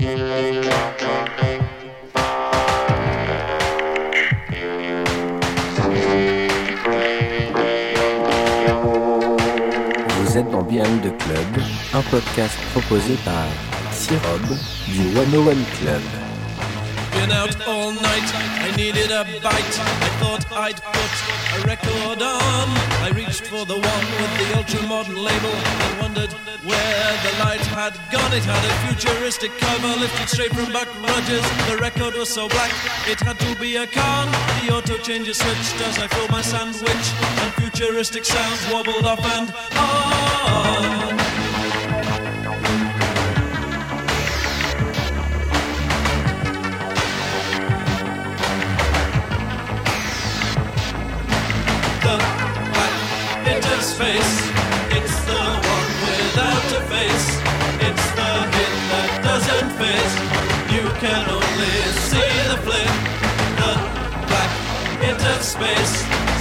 Vous êtes dans Behind the Club, un podcast proposé par Sirob du 101 Club. Been out all night, I needed a bite. I thought I'd put a record on. I reached for the one with the ultra modern label and wondered where the light had gone. It had a futuristic cover lifted straight from Buck Rogers. The record was so black, it had to be a con. The auto changer switched as I filled my sandwich, and futuristic sounds wobbled off and on. the. Face. It's the hit that doesn't fit. You can only see the flip. The black space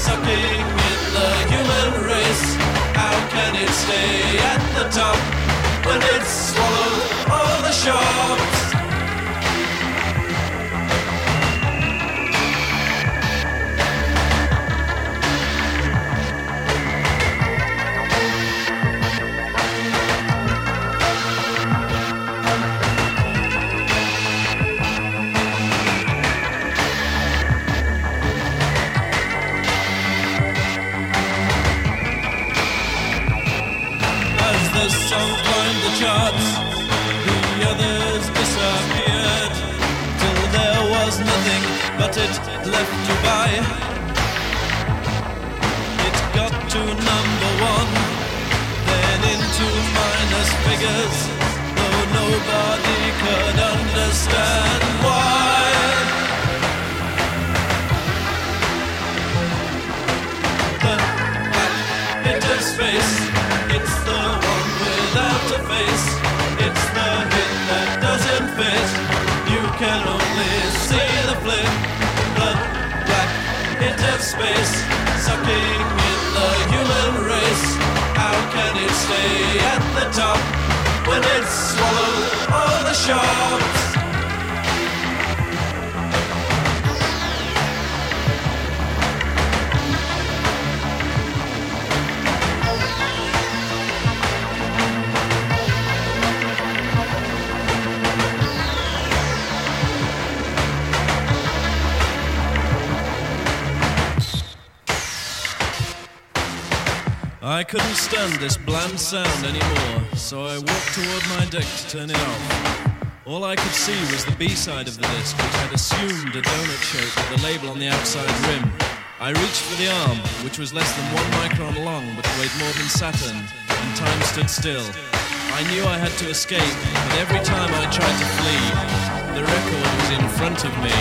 sucking in the human race. How can it stay at the top when it's swallowed all the shops? The the others disappeared till there was nothing but it left to buy. It got to number one, then into minus figures, though nobody could understand why. Stay at the top when it's swallowed all the shops? I couldn't stand this bland sound anymore, so I walked toward my deck to turn it off. All I could see was the B side of the disc, which had assumed a donut shape with the label on the outside rim. I reached for the arm, which was less than one micron long but weighed more than Saturn, and time stood still. I knew I had to escape, but every time I tried to flee, the record was in front of me.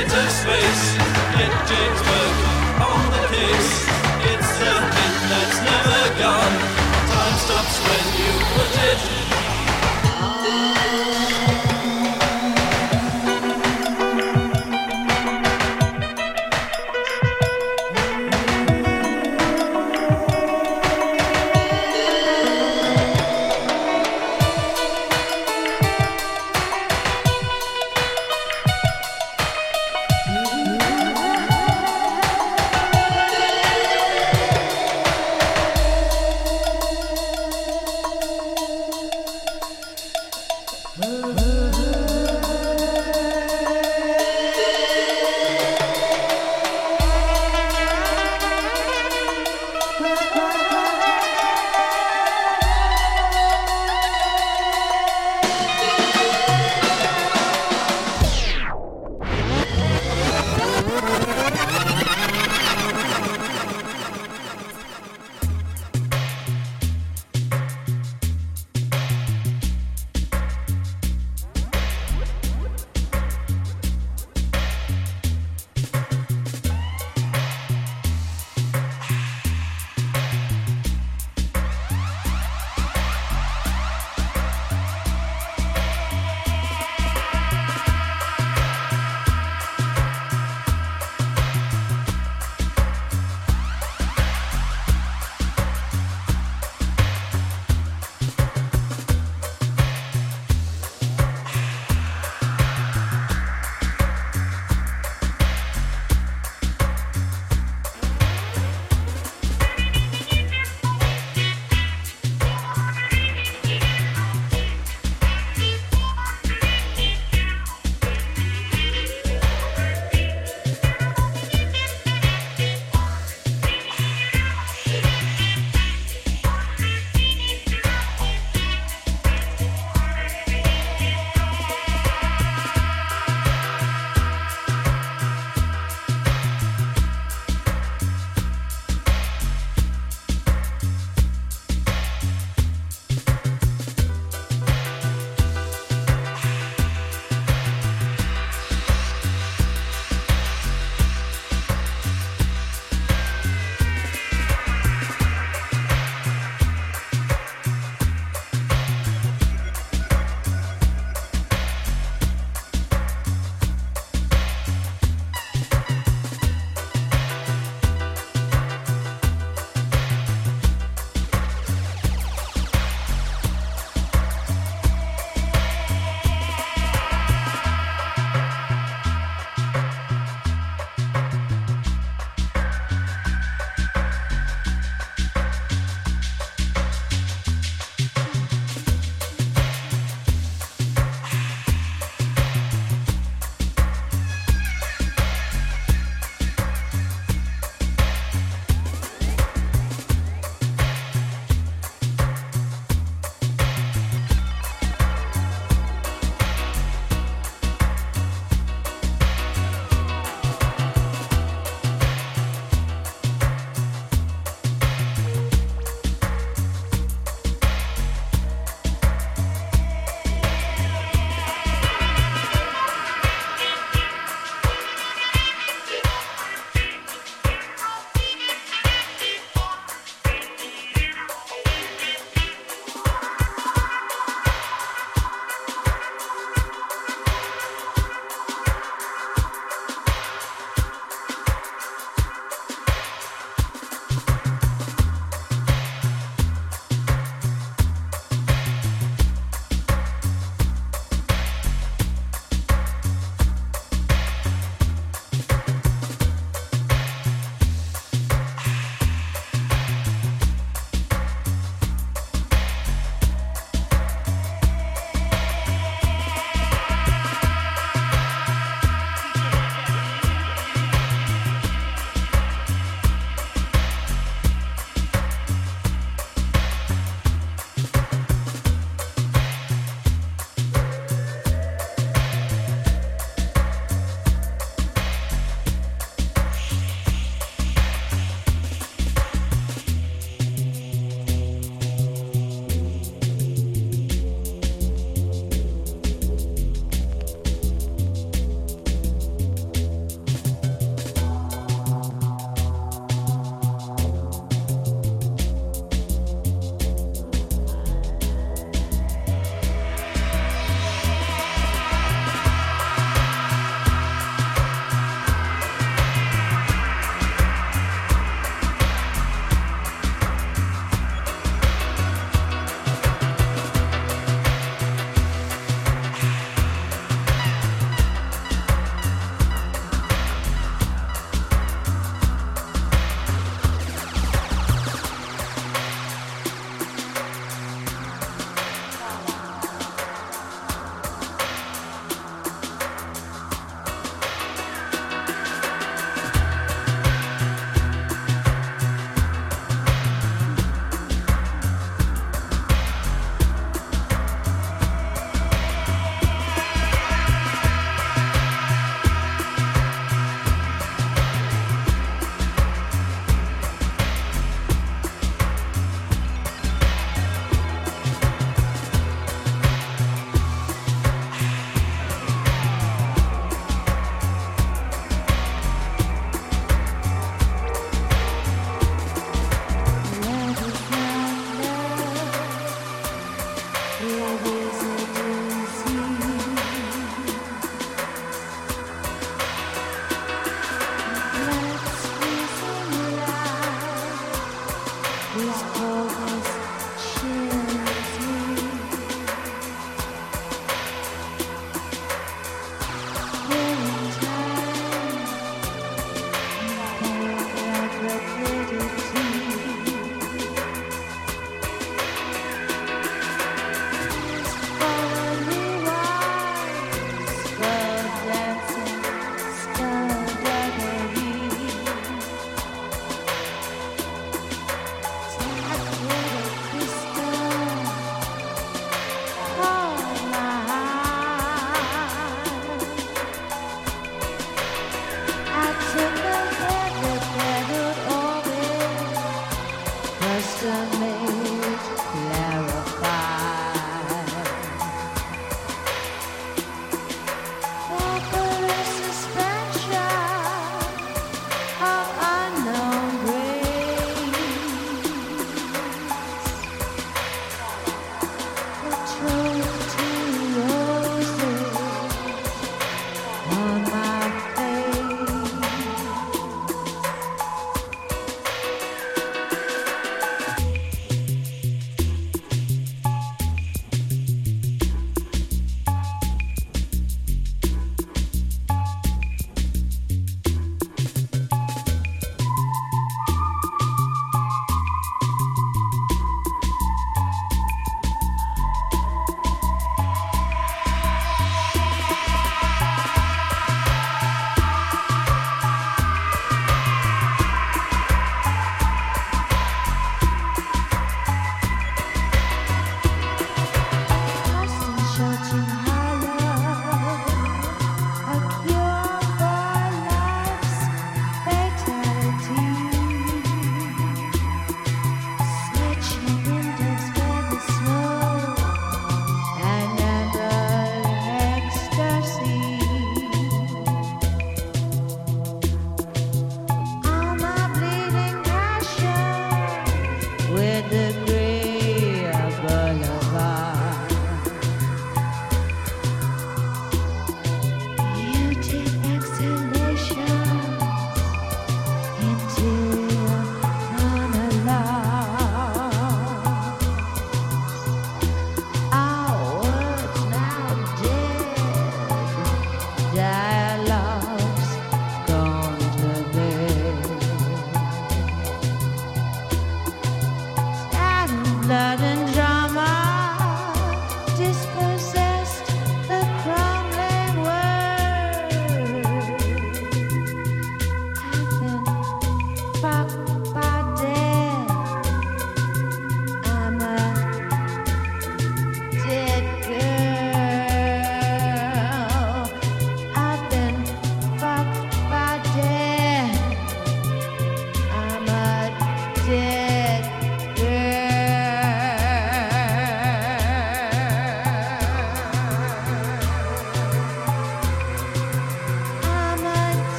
Interspace, get James Burke on the case. It's the hit that's never gone. Time stops when you put it.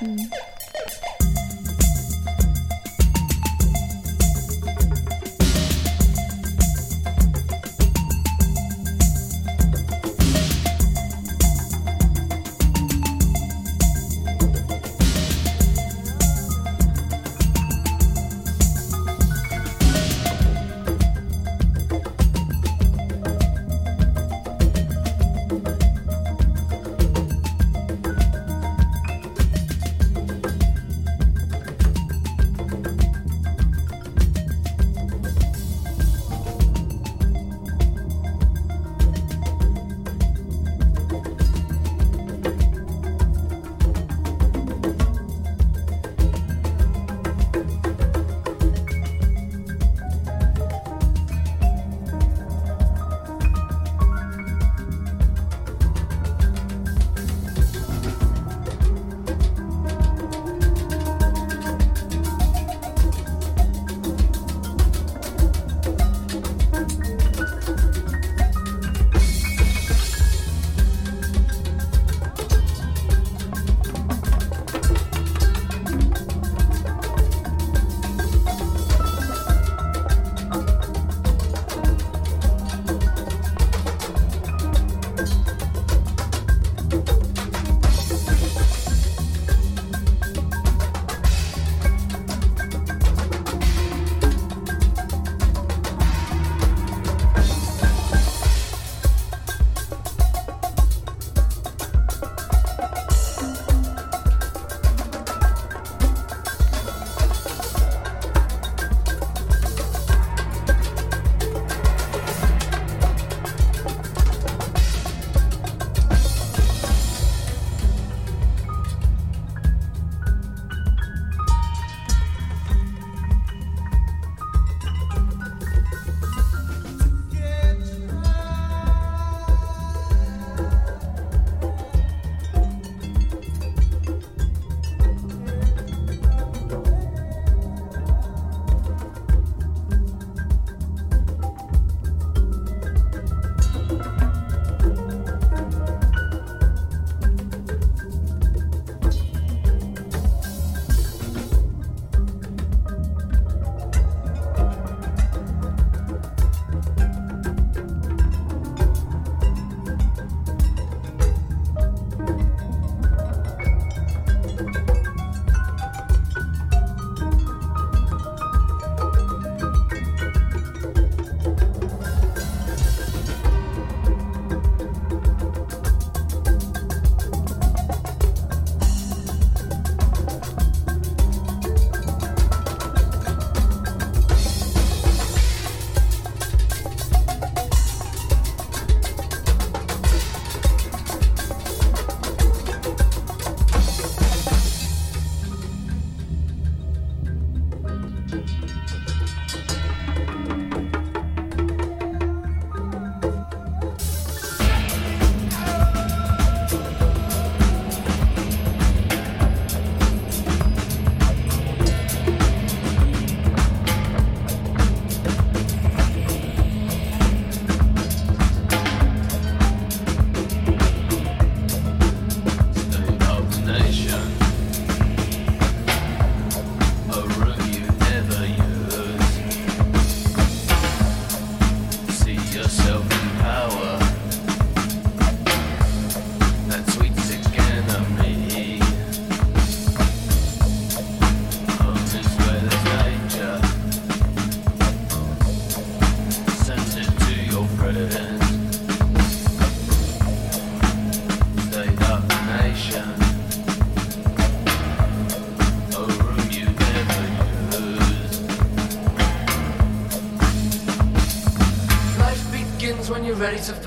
嗯。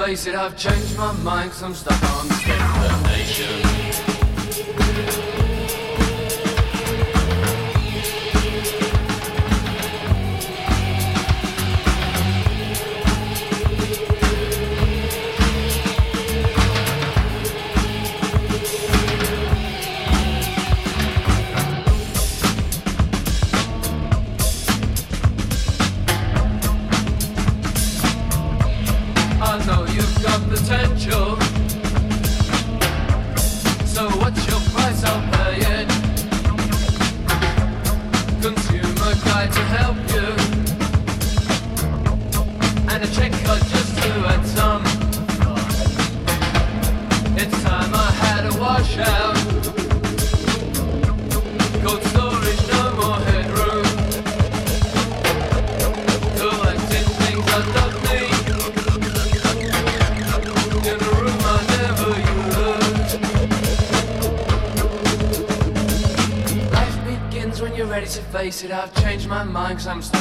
Face it, I've changed my mind cause I'm stuck on the nation. Changed cause I'm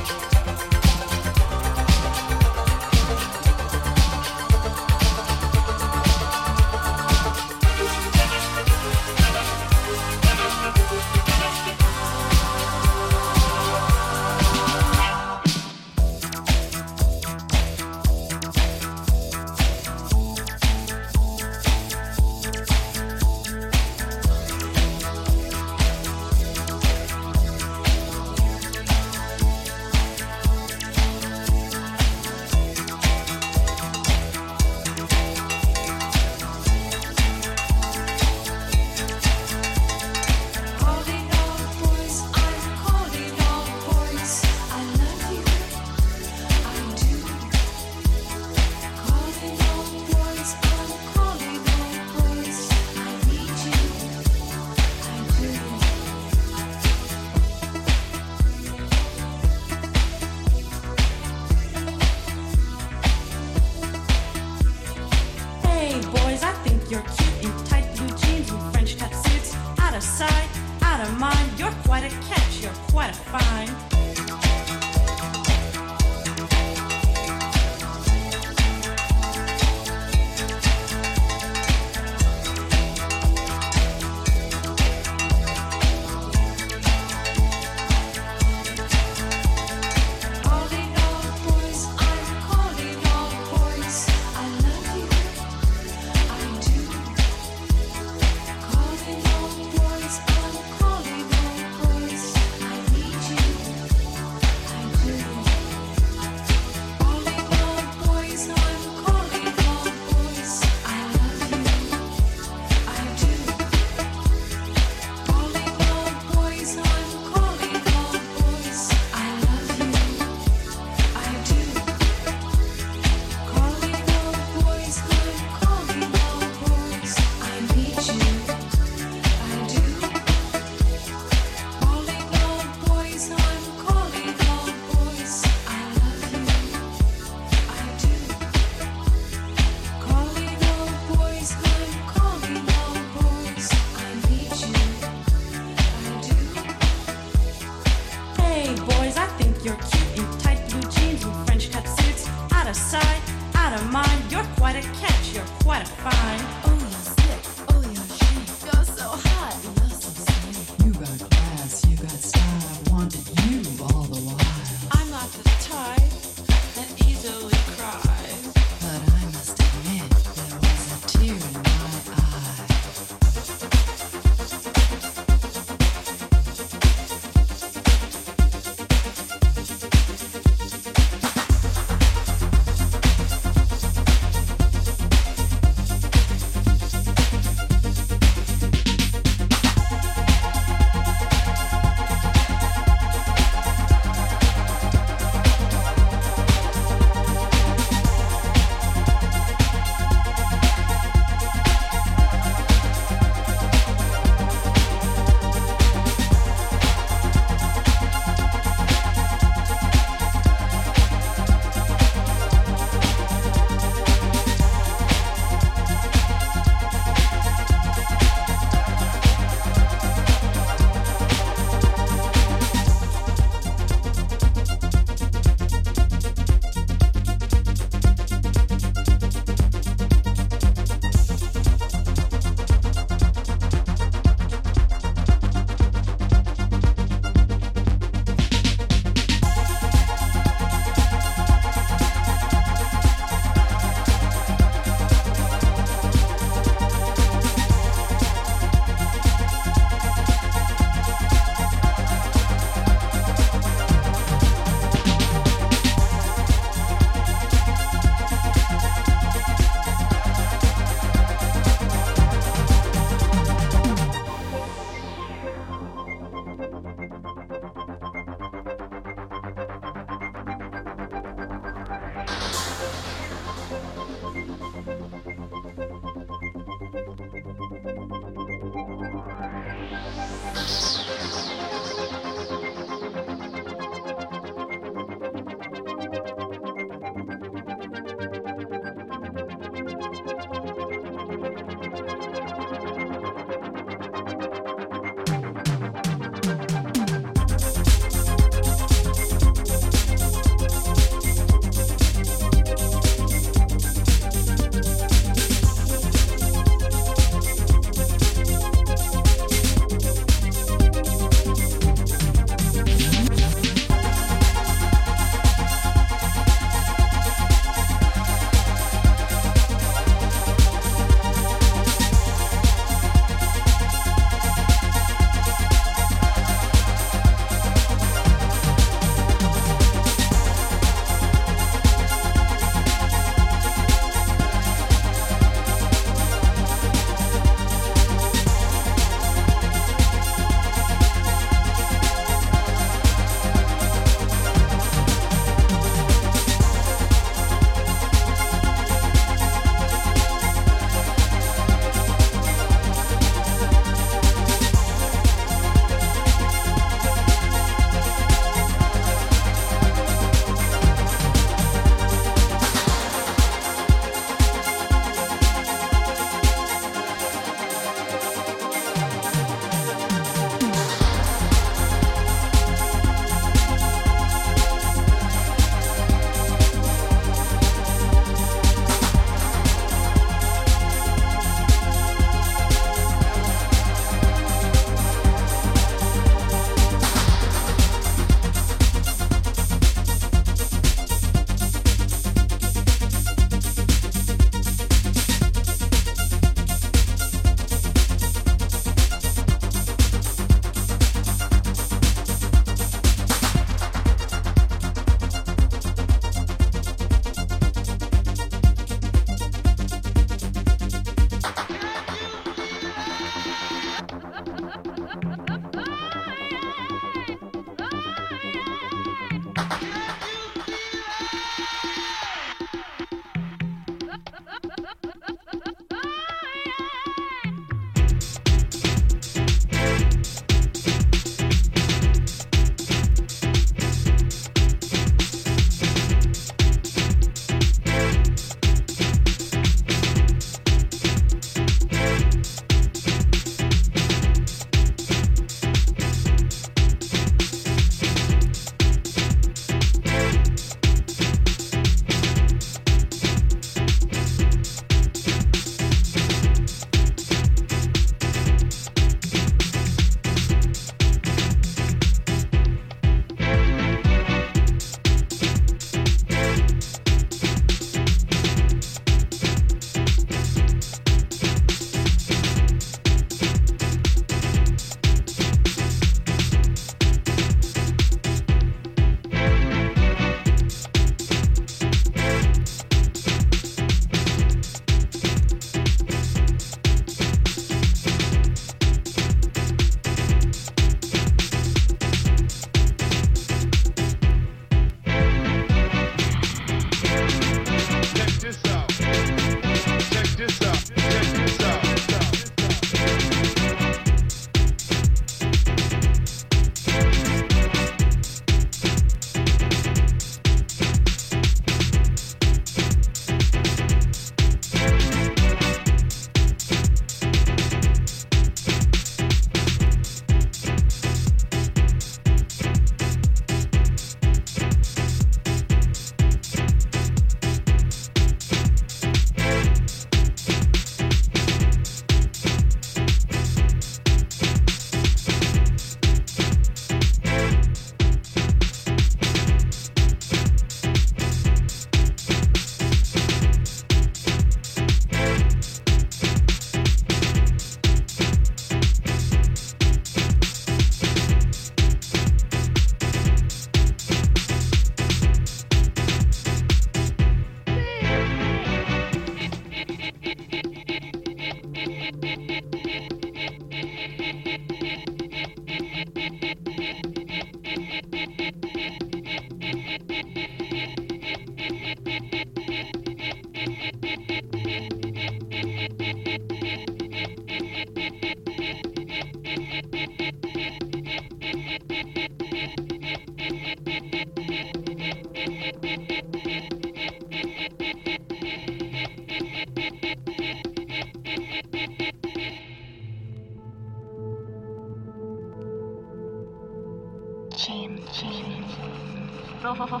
Go, stop,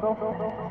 stop, stop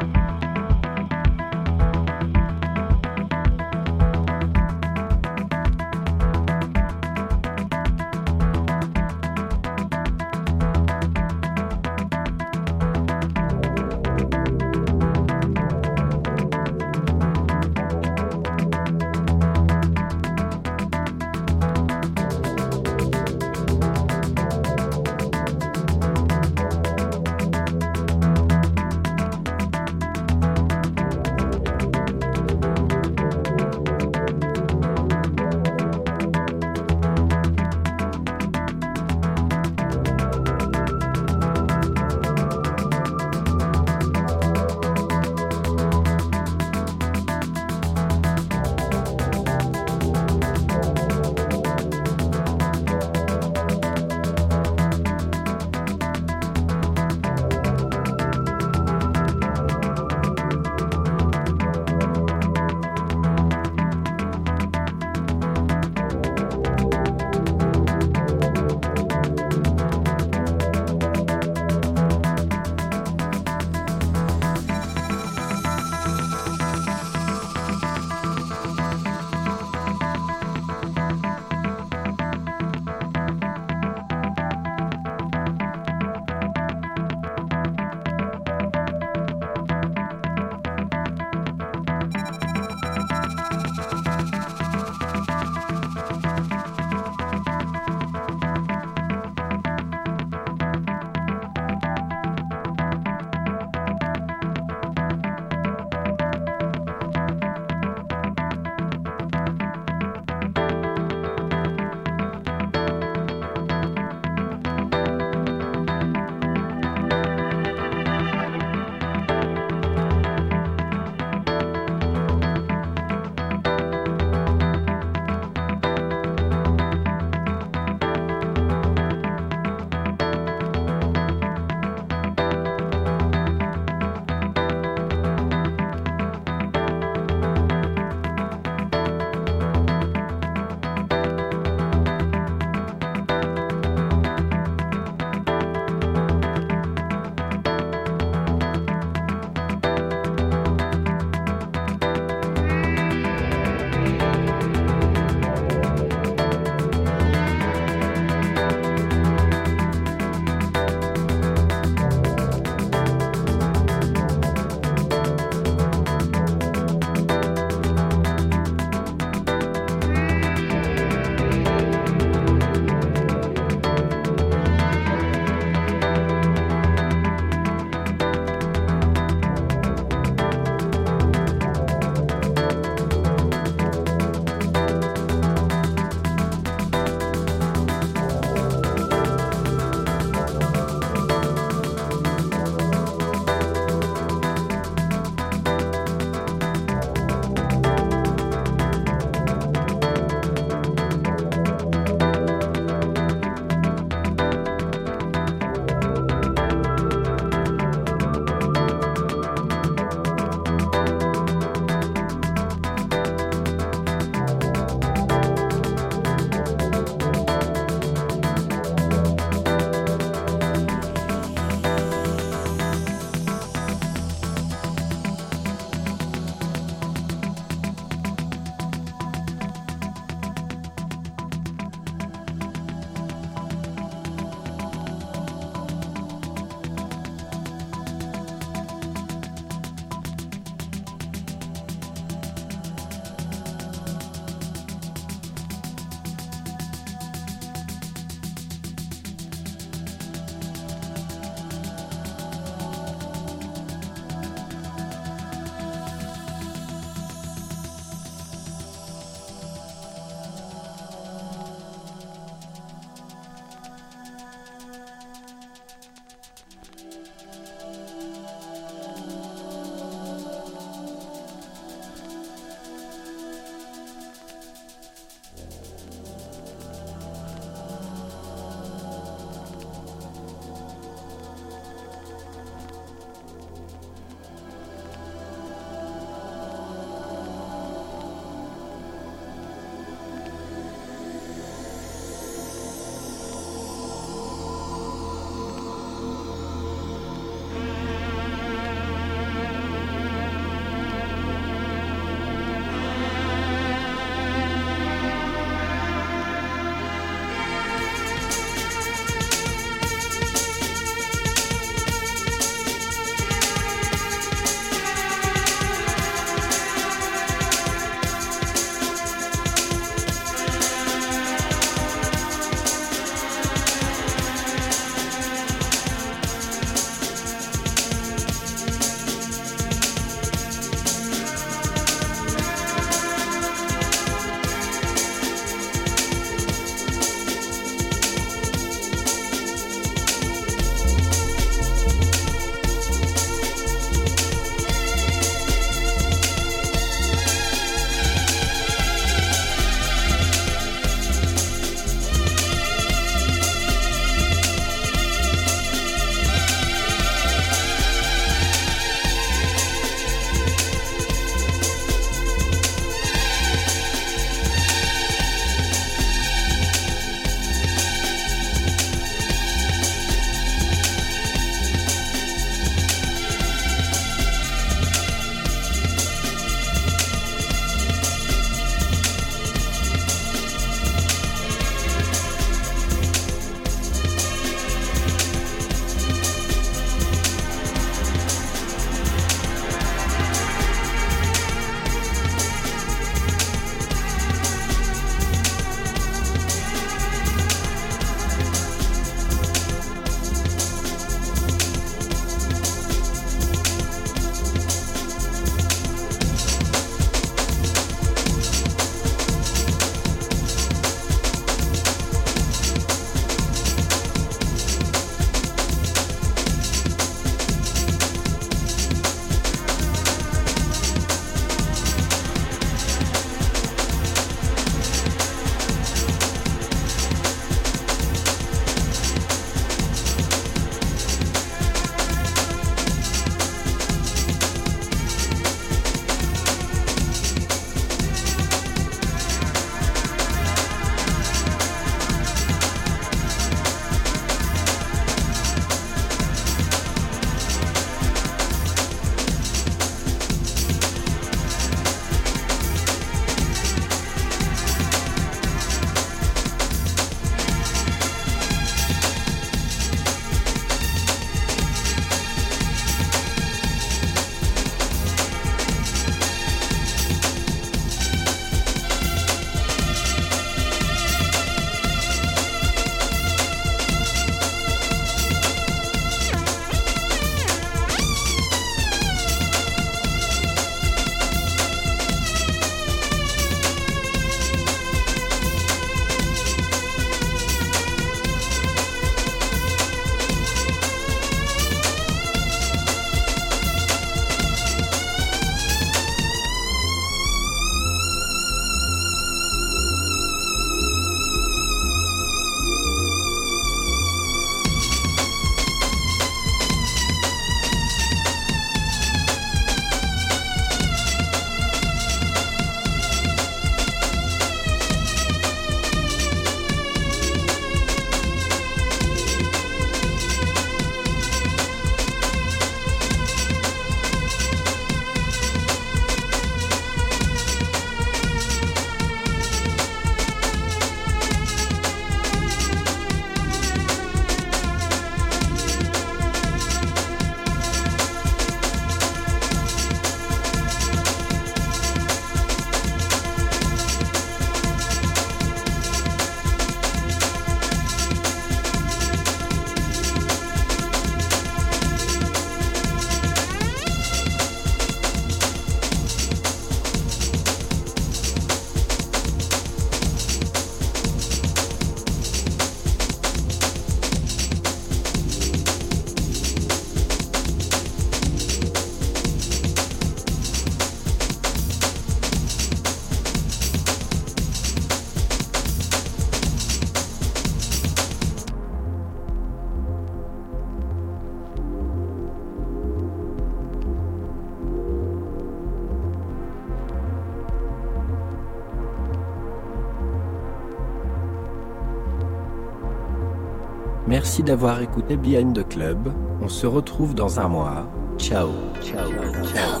Merci d'avoir écouté Behind the Club. On se retrouve dans un mois. Ciao. Ciao. Ciao.